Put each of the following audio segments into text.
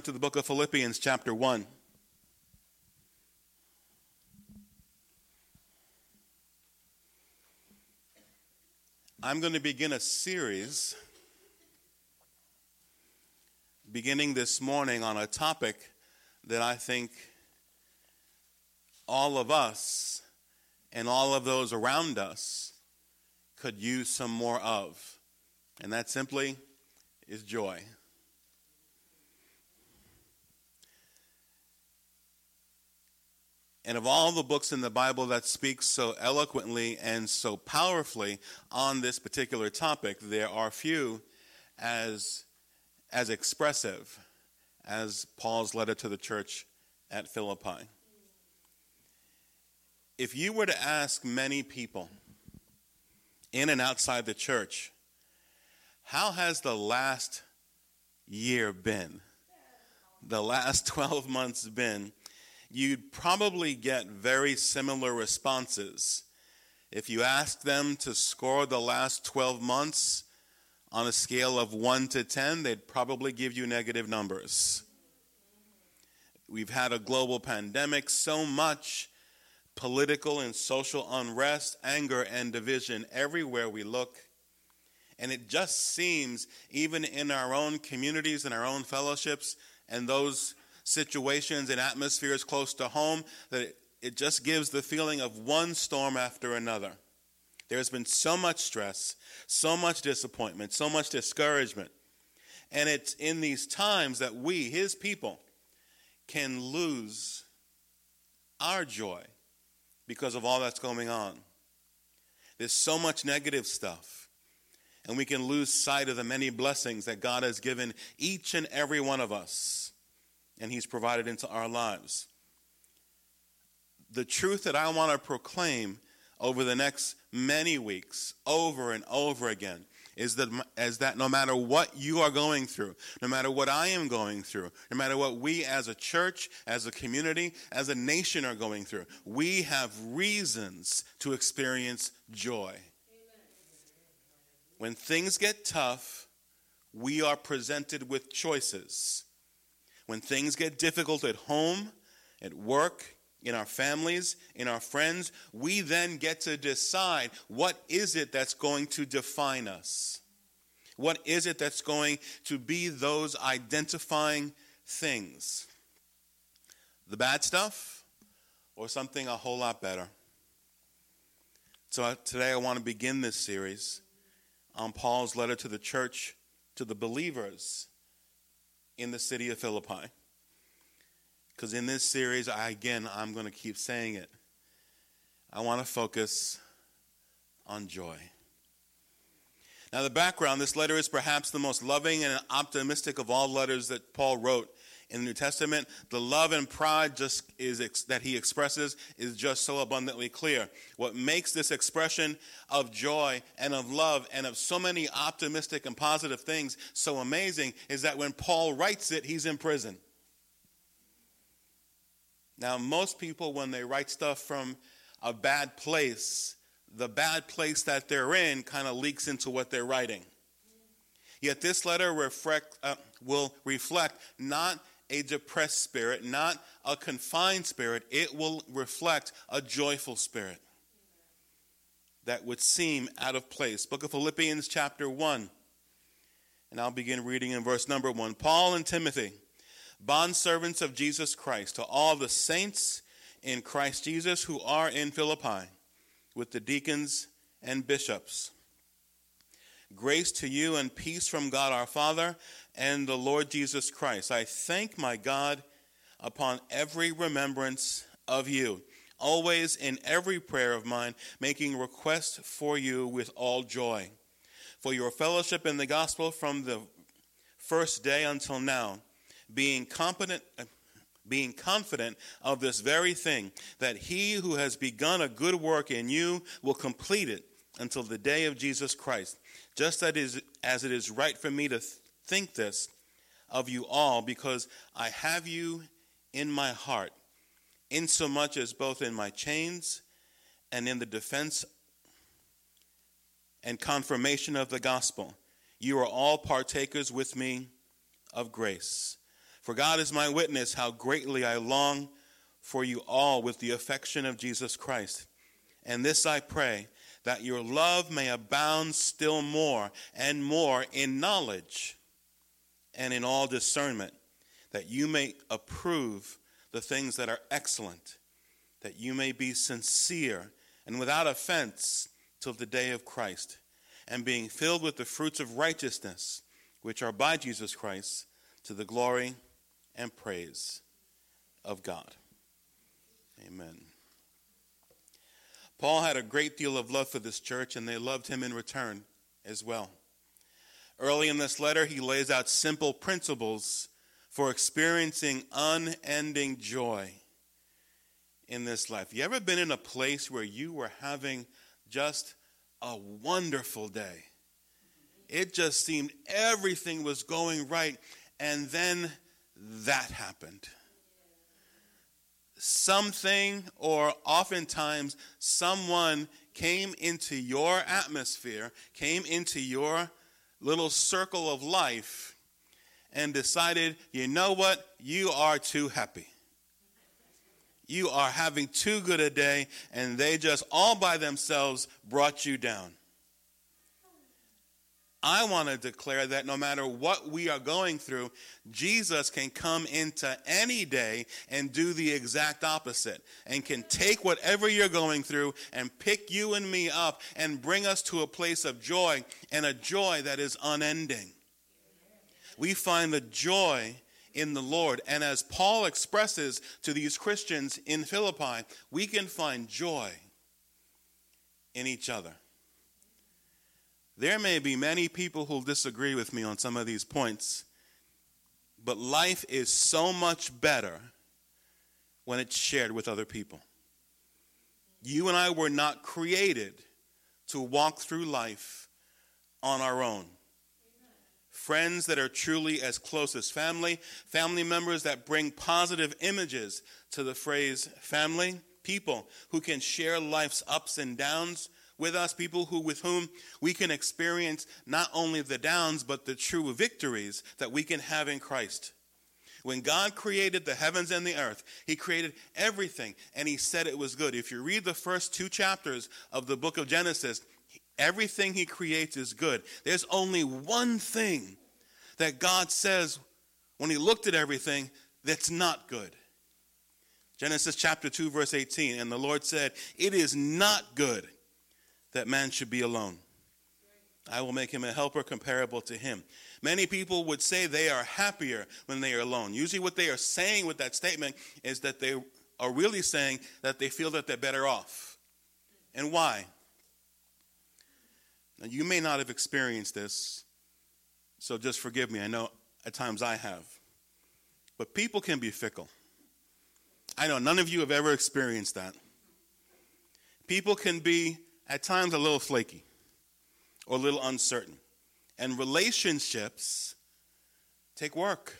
turn to the book of Philippians, chapter 1. I'm going to begin a series beginning this morning on a topic that I think all of us and all of those around us could use some more of. And that simply is joy. And of all the books in the Bible that speak so eloquently and so powerfully on this particular topic, there are few as, as expressive as Paul's letter to the church at Philippi. If you were to ask many people in and outside the church, how has the last year been? The last 12 months been? You'd probably get very similar responses. If you asked them to score the last 12 months on a scale of 1 to 10, they'd probably give you negative numbers. We've had a global pandemic, so much political and social unrest, anger, and division everywhere we look. And it just seems, even in our own communities and our own fellowships, and those situations and atmospheres close to home that it just gives the feeling of one storm after another. There's been so much stress, so much disappointment, so much discouragement. And it's in these times that we, his people, can lose our joy because of all that's going on. There's so much negative stuff. And we can lose sight of the many blessings that God has given each and every one of us and He's provided into our lives. The truth that I want to proclaim over the next many weeks, over and over again, is that, is that no matter what you are going through, no matter what I am going through, no matter what we as a church, as a community, as a nation are going through, we have reasons to experience joy. When things get tough, we are presented with choices when things get difficult at home, at work, in our families, in our friends, we then get to decide what is it that's going to define us? What is it that's going to be those identifying things? The bad stuff or something a whole lot better? So uh, today I want to begin this series on Paul's letter to the church, to the believers in the city of Philippi. Because in this series, I, again, I'm going to keep saying it. I want to focus on joy. Now, the background this letter is perhaps the most loving and optimistic of all letters that Paul wrote in the New Testament. The love and pride just is ex- that he expresses is just so abundantly clear. What makes this expression of joy and of love and of so many optimistic and positive things so amazing is that when Paul writes it, he's in prison. Now, most people, when they write stuff from a bad place, the bad place that they're in kind of leaks into what they're writing. Yet this letter reflect, uh, will reflect not a depressed spirit, not a confined spirit. It will reflect a joyful spirit that would seem out of place. Book of Philippians, chapter 1. And I'll begin reading in verse number 1. Paul and Timothy bondservants of Jesus Christ, to all the saints in Christ Jesus who are in Philippi, with the deacons and bishops. Grace to you and peace from God our Father and the Lord Jesus Christ. I thank my God upon every remembrance of you, always in every prayer of mine, making request for you with all joy, for your fellowship in the gospel from the first day until now being competent being confident of this very thing that he who has begun a good work in you will complete it until the day of Jesus Christ just as it is right for me to think this of you all because I have you in my heart insomuch as both in my chains and in the defense and confirmation of the gospel you are all partakers with me of grace For God is my witness how greatly I long for you all with the affection of Jesus Christ. And this I pray, that your love may abound still more and more in knowledge and in all discernment, that you may approve the things that are excellent, that you may be sincere and without offense till the day of Christ, and being filled with the fruits of righteousness, which are by Jesus Christ, to the glory and praise of God. Amen. Paul had a great deal of love for this church, and they loved him in return as well. Early in this letter, he lays out simple principles for experiencing unending joy in this life. You ever been in a place where you were having just a wonderful day? It just seemed everything was going right, and then that happened. Something, or oftentimes someone, came into your atmosphere, came into your little circle of life, and decided, you know what? You are too happy. You are having too good a day, and they just all by themselves brought you down. I want to declare that no matter what we are going through, Jesus can come into any day and do the exact opposite and can take whatever you're going through and pick you and me up and bring us to a place of joy and a joy that is unending. We find the joy in the Lord. And as Paul expresses to these Christians in Philippi, we can find joy in each other. There may be many people who disagree with me on some of these points, but life is so much better when it's shared with other people. You and I were not created to walk through life on our own. Friends that are truly as close as family, family members that bring positive images to the phrase family, people who can share life's ups and downs with us, people who with whom we can experience not only the downs but the true victories that we can have in Christ. When God created the heavens and the earth, He created everything and He said it was good. If you read the first two chapters of the book of Genesis, everything He creates is good. There's only one thing that God says when He looked at everything that's not good. Genesis chapter 2, verse 18. And the Lord said, It is not good that man should be alone. I will make him a helper comparable to him. Many people would say they are happier when they are alone. Usually, what they are saying with that statement is that they are really saying that they feel that they're better off. And why? Now, you may not have experienced this, so just forgive me. I know at times I have. But people can be fickle. I know none of you have ever experienced that. People can be at times a little flaky or a little uncertain. And relationships take work.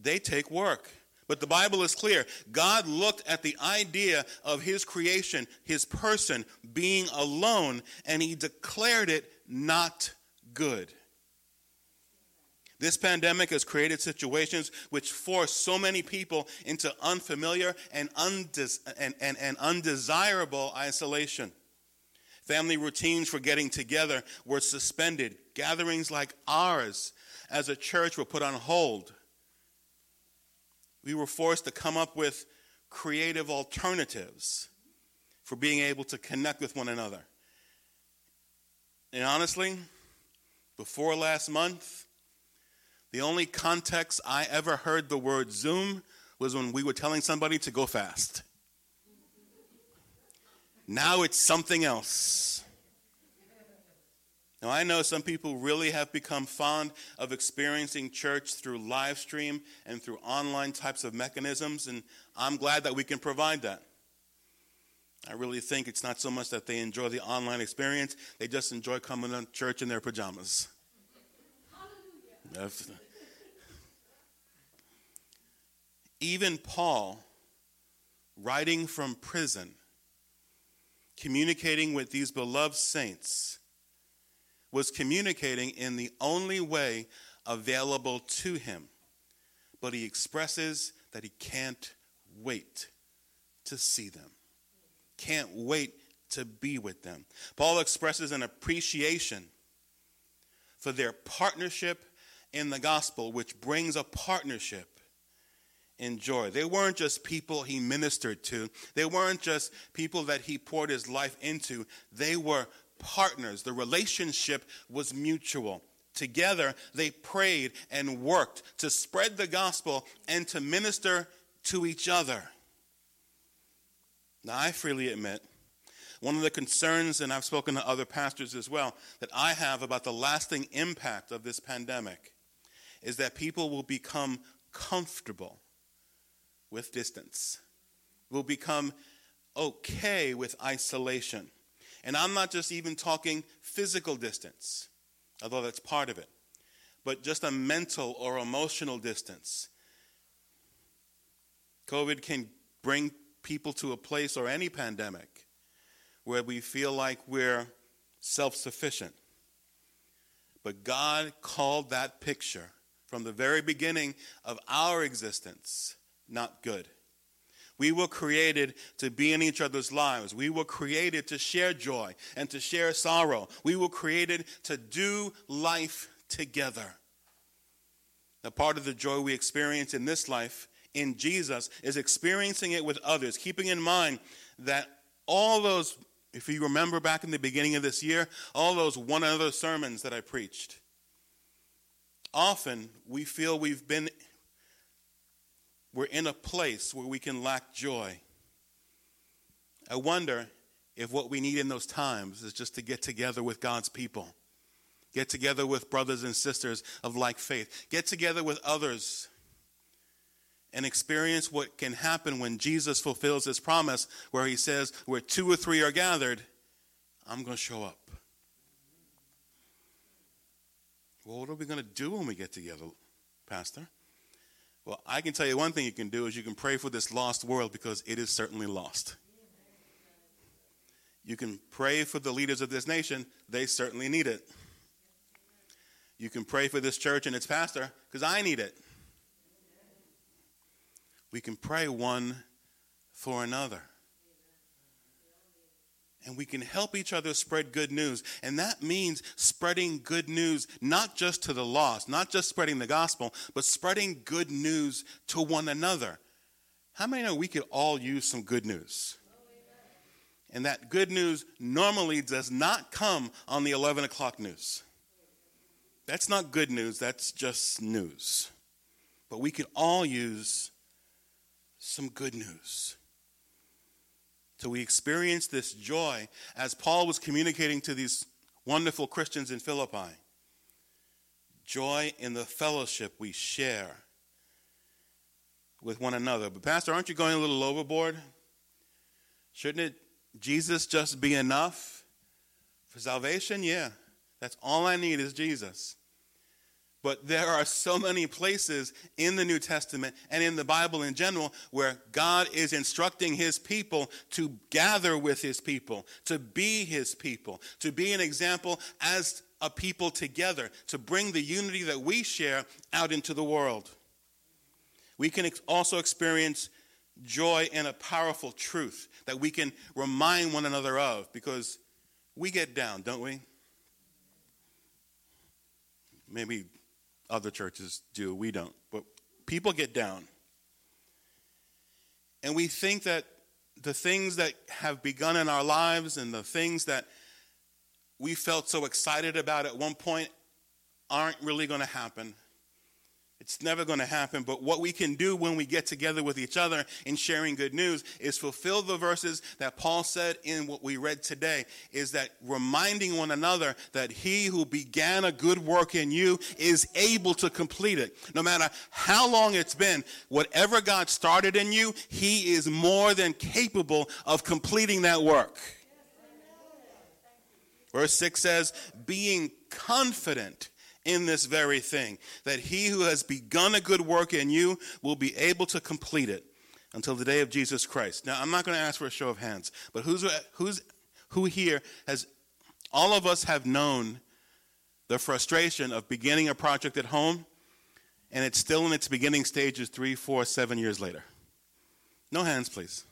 They take work. But the Bible is clear. God looked at the idea of his creation, his person, being alone, and he declared it not good. This pandemic has created situations which force so many people into unfamiliar and, undes- and, and, and undesirable isolation. Family routines for getting together were suspended. Gatherings like ours as a church were put on hold. We were forced to come up with creative alternatives for being able to connect with one another. And honestly, before last month, the only context I ever heard the word Zoom was when we were telling somebody to go fast. Now it's something else. Now, I know some people really have become fond of experiencing church through live stream and through online types of mechanisms, and I'm glad that we can provide that. I really think it's not so much that they enjoy the online experience, they just enjoy coming to church in their pajamas. Even Paul, writing from prison, communicating with these beloved saints, was communicating in the only way available to him, but he expresses that he can't wait to see them, can't wait to be with them. Paul expresses an appreciation for their partnership in the gospel, which brings a partnership in joy. They weren't just people he ministered to, they weren't just people that he poured his life into, they were partners. The relationship was mutual. Together, they prayed and worked to spread the gospel and to minister to each other. Now, I freely admit, one of the concerns, and I've spoken to other pastors as well, that I have about the lasting impact of this pandemic is that people will become comfortable with distance, will become okay with isolation. And I'm not just even talking physical distance, although that's part of it, but just a mental or emotional distance. COVID can bring people to a place, or any pandemic, where we feel like we're self sufficient. But God called that picture from the very beginning of our existence not good. We were created to be in each other's lives. We were created to share joy and to share sorrow. We were created to do life together. Now, part of the joy we experience in this life in Jesus is experiencing it with others, keeping in mind that all those, if you remember back in the beginning of this year, all those one other sermons that I preached, often we feel we've been we're in a place where we can lack joy. I wonder if what we need in those times is just to get together with God's people, get together with brothers and sisters of like faith, get together with others and experience what can happen when Jesus fulfills his promise, where he says, Where two or three are gathered, I'm going to show up. Well, what are we going to do when we get together, Pastor? Well, I can tell you one thing you can do is you can pray for this lost world because it is certainly lost. You can pray for the leaders of this nation, they certainly need it. You can pray for this church and its pastor because I need it. We can pray one for another and we can help each other spread good news. And that means spreading good news not just to the lost, not just spreading the gospel, but spreading good news to one another. How many know we could all use some good news? And that good news normally does not come on the 11 o'clock news. That's not good news, that's just news. But we could all use some good news. So we experience this joy as Paul was communicating to these wonderful Christians in Philippi. Joy in the fellowship we share with one another. But, Pastor, aren't you going a little overboard? Shouldn't it, Jesus just be enough for salvation? Yeah. That's all I need is Jesus. But there are so many places in the New Testament and in the Bible in general where God is instructing his people to gather with his people, to be his people, to be an example as a people together, to bring the unity that we share out into the world. We can also experience joy in a powerful truth that we can remind one another of because we get down, don't we? Maybe other churches do, we don't. But people get down. And we think that the things that have begun in our lives and the things that we felt so excited about at one point aren't really going to happen. It's never going to happen. But what we can do when we get together with each other in sharing good news is fulfill the verses that Paul said in what we read today is that reminding one another that he who began a good work in you is able to complete it. No matter how long it's been, whatever God started in you, he is more than capable of completing that work. Verse 6 says, being confident in this very thing, that he who has begun a good work in you will be able to complete it until the day of Jesus Christ. Now, I'm not going to ask for a show of hands, but who's, who's, who here has, all of us have known the frustration of beginning a project at home and it's still in its beginning stages three, four, seven years later? No hands, please.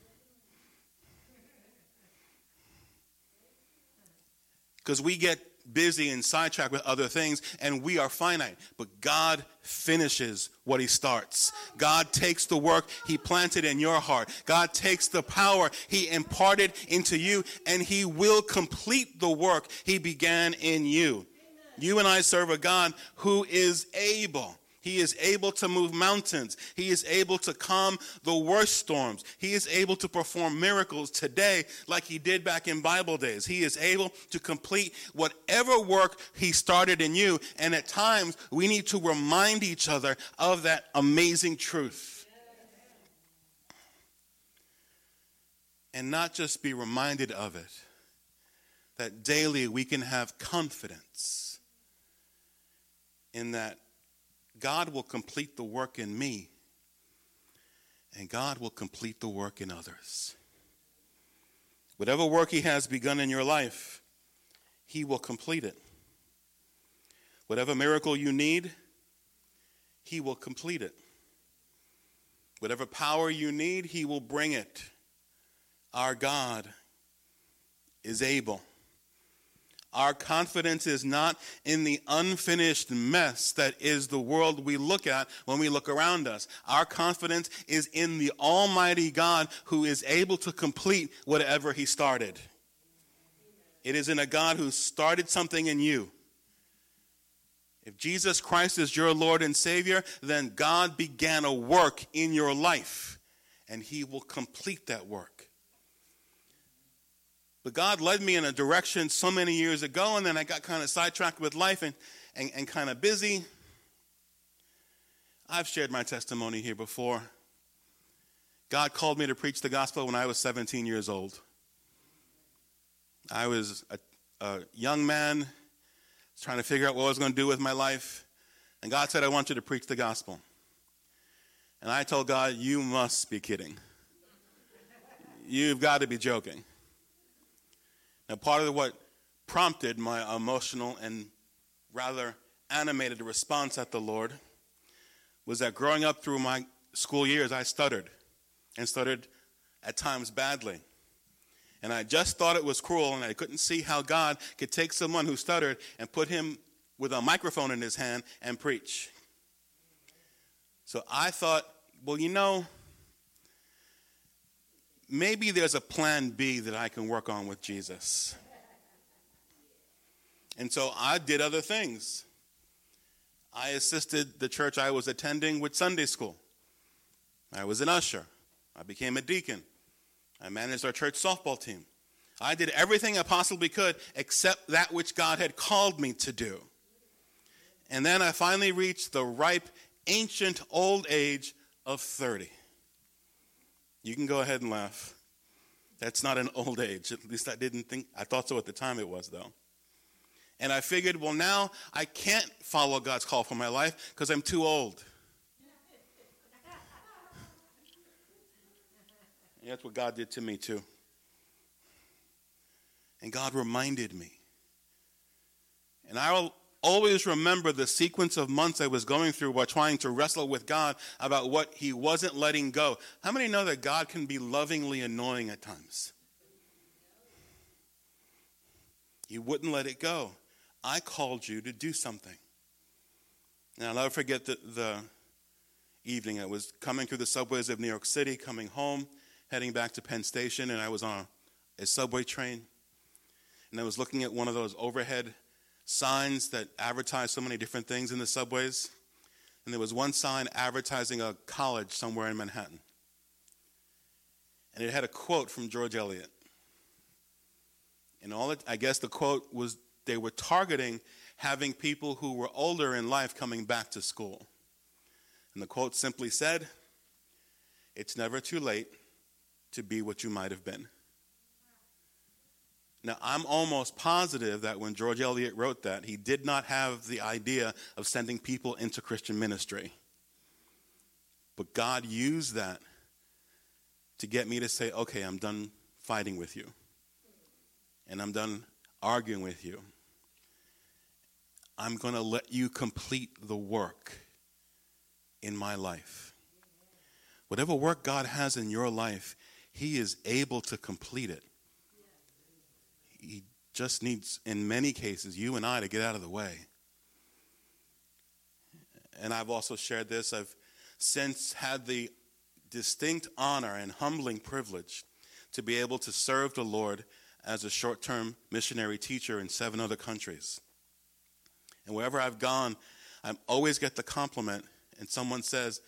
Because we get busy and sidetracked with other things, and we are finite. But God finishes what He starts. God takes the work He planted in your heart. God takes the power He imparted into you, and He will complete the work He began in you. You and I serve a God who is able. He is able to move mountains. He is able to calm the worst storms. He is able to perform miracles today like he did back in Bible days. He is able to complete whatever work he started in you. And at times, we need to remind each other of that amazing truth. And not just be reminded of it, that daily we can have confidence in that God will complete the work in me, and God will complete the work in others. Whatever work He has begun in your life, He will complete it. Whatever miracle you need, He will complete it. Whatever power you need, He will bring it. Our God is able. Our confidence is not in the unfinished mess that is the world we look at when we look around us. Our confidence is in the Almighty God who is able to complete whatever He started. It is in a God who started something in you. If Jesus Christ is your Lord and Savior, then God began a work in your life, and He will complete that work. But God led me in a direction so many years ago, and then I got kind of sidetracked with life and, and, and kind of busy. I've shared my testimony here before. God called me to preach the gospel when I was 17 years old. I was a, a young man trying to figure out what I was going to do with my life. And God said, I want you to preach the gospel. And I told God, You must be kidding. You've got to be joking. Now, part of what prompted my emotional and rather animated response at the Lord was that growing up through my school years, I stuttered and stuttered at times badly. And I just thought it was cruel, and I couldn't see how God could take someone who stuttered and put him with a microphone in his hand and preach. So I thought, well, you know, maybe there's a plan B that I can work on with Jesus. And so I did other things. I assisted the church I was attending with Sunday school. I was an usher. I became a deacon. I managed our church softball team. I did everything I possibly could except that which God had called me to do. And then I finally reached the ripe, ancient old age of 30. You can go ahead and laugh. That's not an old age. At least I didn't think, I thought so at the time it was, though. And I figured, well, now I can't follow God's call for my life because I'm too old. And that's what God did to me, too. And God reminded me. And I'll always remember the sequence of months I was going through while trying to wrestle with God about what He wasn't letting go. How many know that God can be lovingly annoying at times? You wouldn't let it go. I called you to do something. Now, I'll never forget the, the evening. I was coming through the subways of New York City, coming home, heading back to Penn Station, and I was on a, a subway train. And I was looking at one of those overhead signs that advertise so many different things in the subways. And there was one sign advertising a college somewhere in Manhattan. And it had a quote from George Eliot. And all it, I guess the quote was they were targeting having people who were older in life coming back to school. And the quote simply said, It's never too late to be what you might have been. Now, I'm almost positive that when George Eliot wrote that, he did not have the idea of sending people into Christian ministry. But God used that to get me to say, okay, I'm done fighting with you. And I'm done arguing with you. I'm going to let you complete the work in my life. Whatever work God has in your life, He is able to complete it. He just needs, in many cases, you and I to get out of the way. And I've also shared this. I've since had the distinct honor and humbling privilege to be able to serve the Lord as a short term missionary teacher in seven other countries. And wherever I've gone, I always get the compliment, and someone says,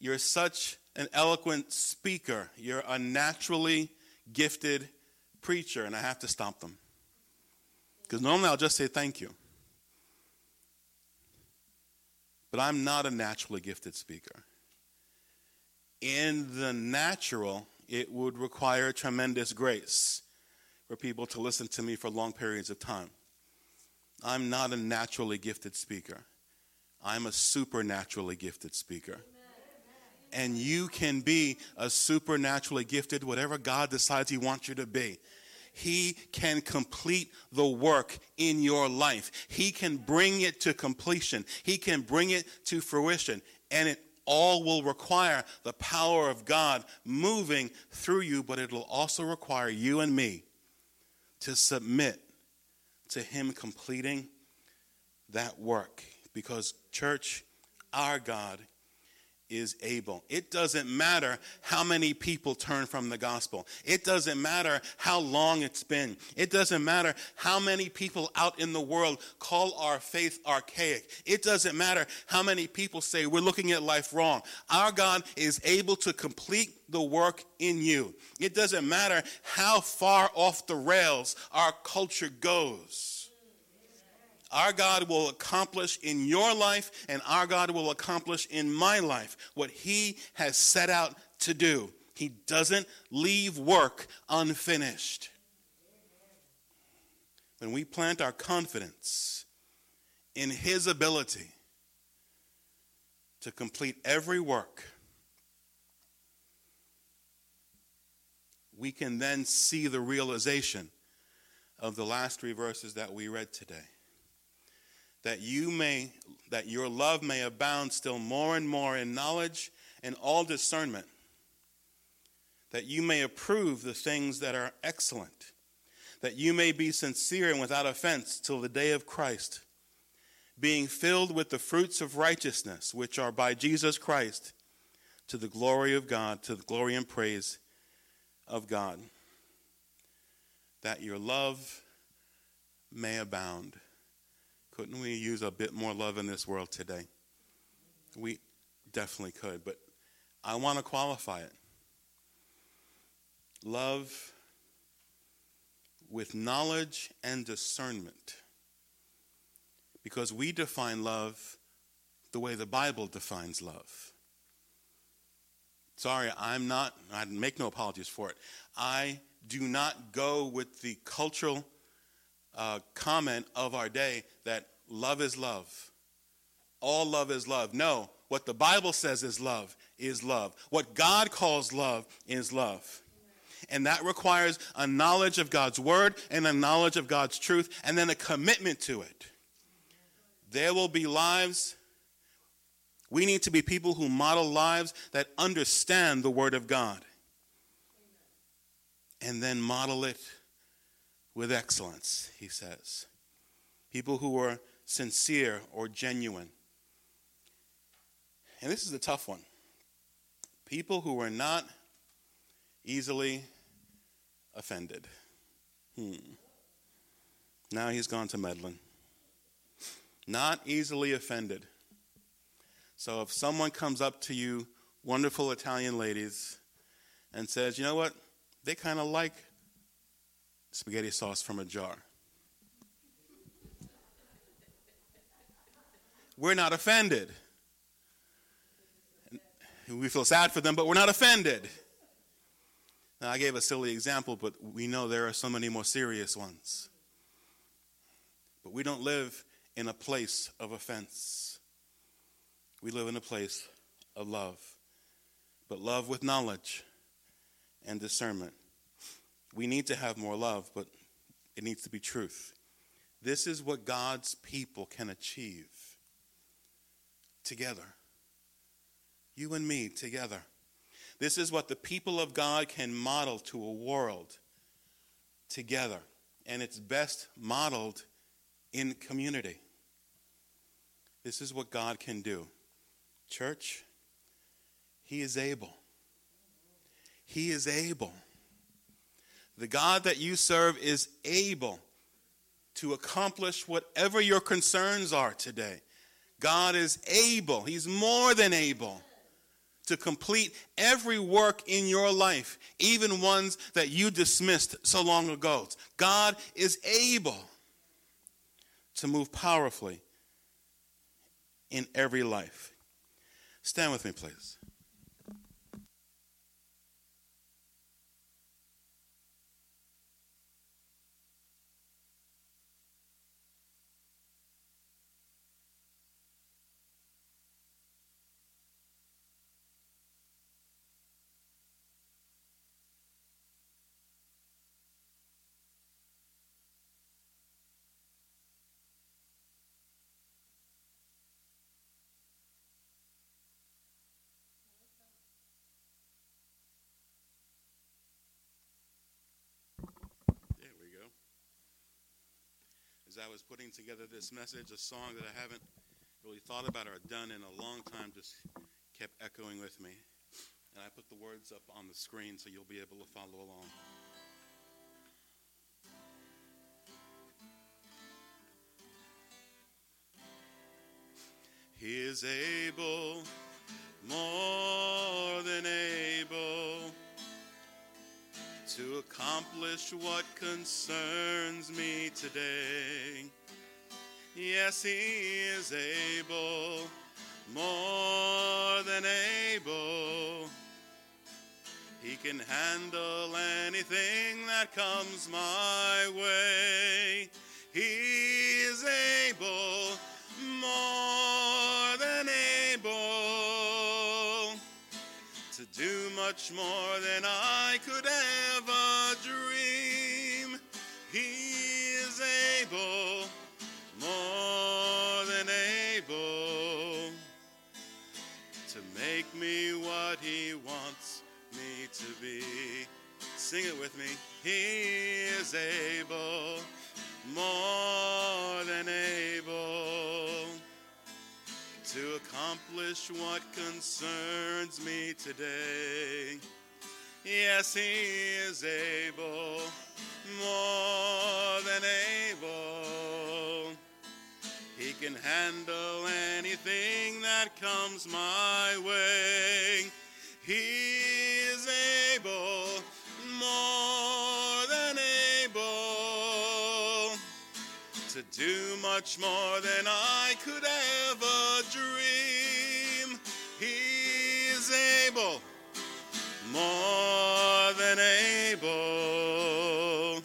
You're such an eloquent speaker. You're a naturally gifted preacher. And I have to stop them. Because normally I'll just say thank you. But I'm not a naturally gifted speaker. In the natural, it would require tremendous grace for people to listen to me for long periods of time. I'm not a naturally gifted speaker. I'm a supernaturally gifted speaker. And you can be a supernaturally gifted, whatever God decides He wants you to be. He can complete the work in your life. He can bring it to completion. He can bring it to fruition. And it all will require the power of God moving through you, but it'll also require you and me to submit to Him completing that work. Because, church, our God is able. It doesn't matter how many people turn from the gospel. It doesn't matter how long it's been. It doesn't matter how many people out in the world call our faith archaic. It doesn't matter how many people say we're looking at life wrong. Our God is able to complete the work in you. It doesn't matter how far off the rails our culture goes. Our God will accomplish in your life, and our God will accomplish in my life what He has set out to do. He doesn't leave work unfinished. When we plant our confidence in His ability to complete every work, we can then see the realization of the last three verses that we read today that you may that your love may abound still more and more in knowledge and all discernment that you may approve the things that are excellent that you may be sincere and without offense till the day of Christ being filled with the fruits of righteousness which are by Jesus Christ to the glory of God to the glory and praise of God that your love may abound couldn't we use a bit more love in this world today? We definitely could, but I want to qualify it. Love with knowledge and discernment. Because we define love the way the Bible defines love. Sorry, I'm not, I make no apologies for it. I do not go with the cultural uh, comment of our day that love is love. All love is love. No, what the Bible says is love is love. What God calls love is love. And that requires a knowledge of God's word and a knowledge of God's truth and then a commitment to it. There will be lives. We need to be people who model lives that understand the word of God and then model it with excellence, he says. People who are sincere or genuine. And this is a tough one. People who are not easily offended. Hmm. Now he's gone to meddling. Not easily offended. So if someone comes up to you, wonderful Italian ladies, and says, you know what? They kind of like spaghetti sauce from a jar. We're not offended. We feel sad for them, but we're not offended. Now, I gave a silly example, but we know there are so many more serious ones. But we don't live in a place of offense. We live in a place of love, but love with knowledge and discernment. We need to have more love, but it needs to be truth. This is what God's people can achieve together. You and me together. This is what the people of God can model to a world together. And it's best modeled in community. This is what God can do. Church, He is able. He is able. The God that you serve is able to accomplish whatever your concerns are today. God is able, He's more than able to complete every work in your life, even ones that you dismissed so long ago. God is able to move powerfully in every life. Stand with me, please. As I was putting together this message, a song that I haven't really thought about or done in a long time just kept echoing with me. And I put the words up on the screen so you'll be able to follow along. He is able, more to accomplish what concerns me today. Yes, He is able, more than able. He can handle anything that comes my way. He is able, more than able, to do much more than I could be. Sing it with me. He is able, more than able to accomplish what concerns me today. Yes, He is able, more than able. He can handle anything that comes my way. He do much more than I could ever dream. He is able, more than able,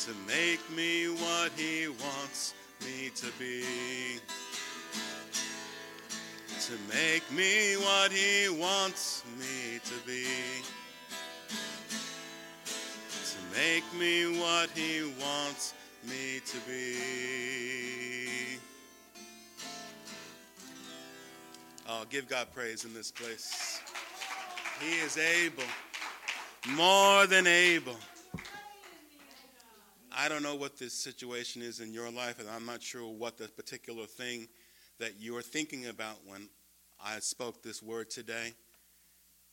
to make me what He wants me to be. To make me what He wants me to be. To make me what He wants to be. Oh, give God praise in this place. He is able, more than able. I don't know what this situation is in your life, and I'm not sure what the particular thing that you're thinking about when I spoke this word today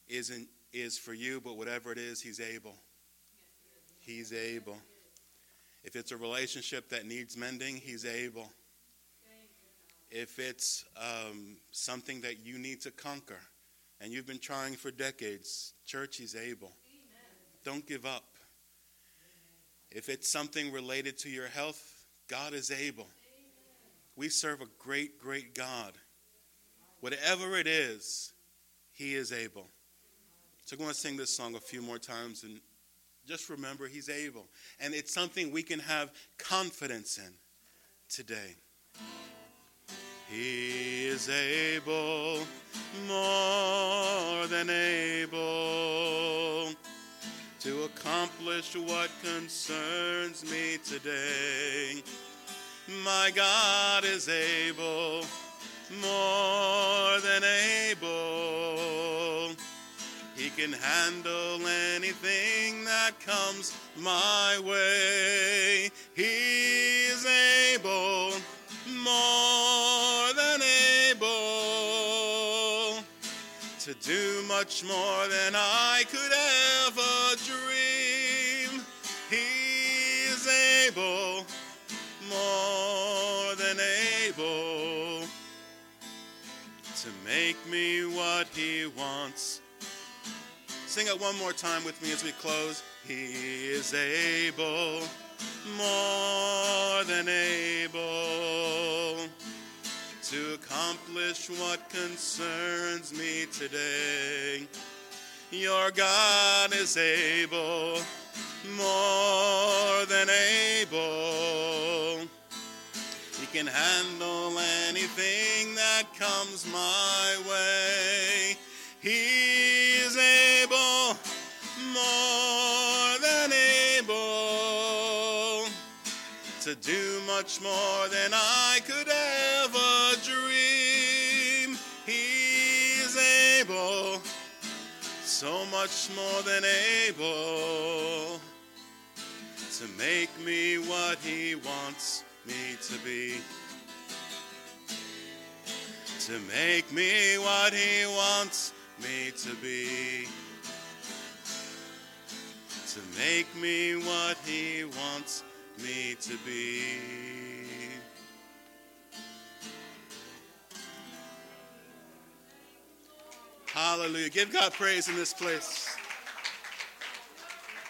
isn't is for you, but whatever it is, He's able. He's able. If it's a relationship that needs mending, He's able. If it's um, something that you need to conquer and you've been trying for decades, church, He's able. Don't give up. If it's something related to your health, God is able. We serve a great, great God. Whatever it is, He is able. So I'm going to sing this song a few more times and just remember He's able. And it's something we can have confidence in today. He is able, more than able, to accomplish what concerns me today. My God is able, more than able. Can handle anything that comes my way. He is able, more than able, to do much more than I could ever dream. He is able, more than able, to make me what He wants. Sing it one more time with me as we close. He is able, more than able, to accomplish what concerns me today. Your God is able, more than able. He can handle anything that comes my way. He do much more than I could ever dream. He is able, so much more than able, to make me what He wants me to be. To make me what He wants me to be. To make me what He wants me to be. Hallelujah. Give God praise in this place.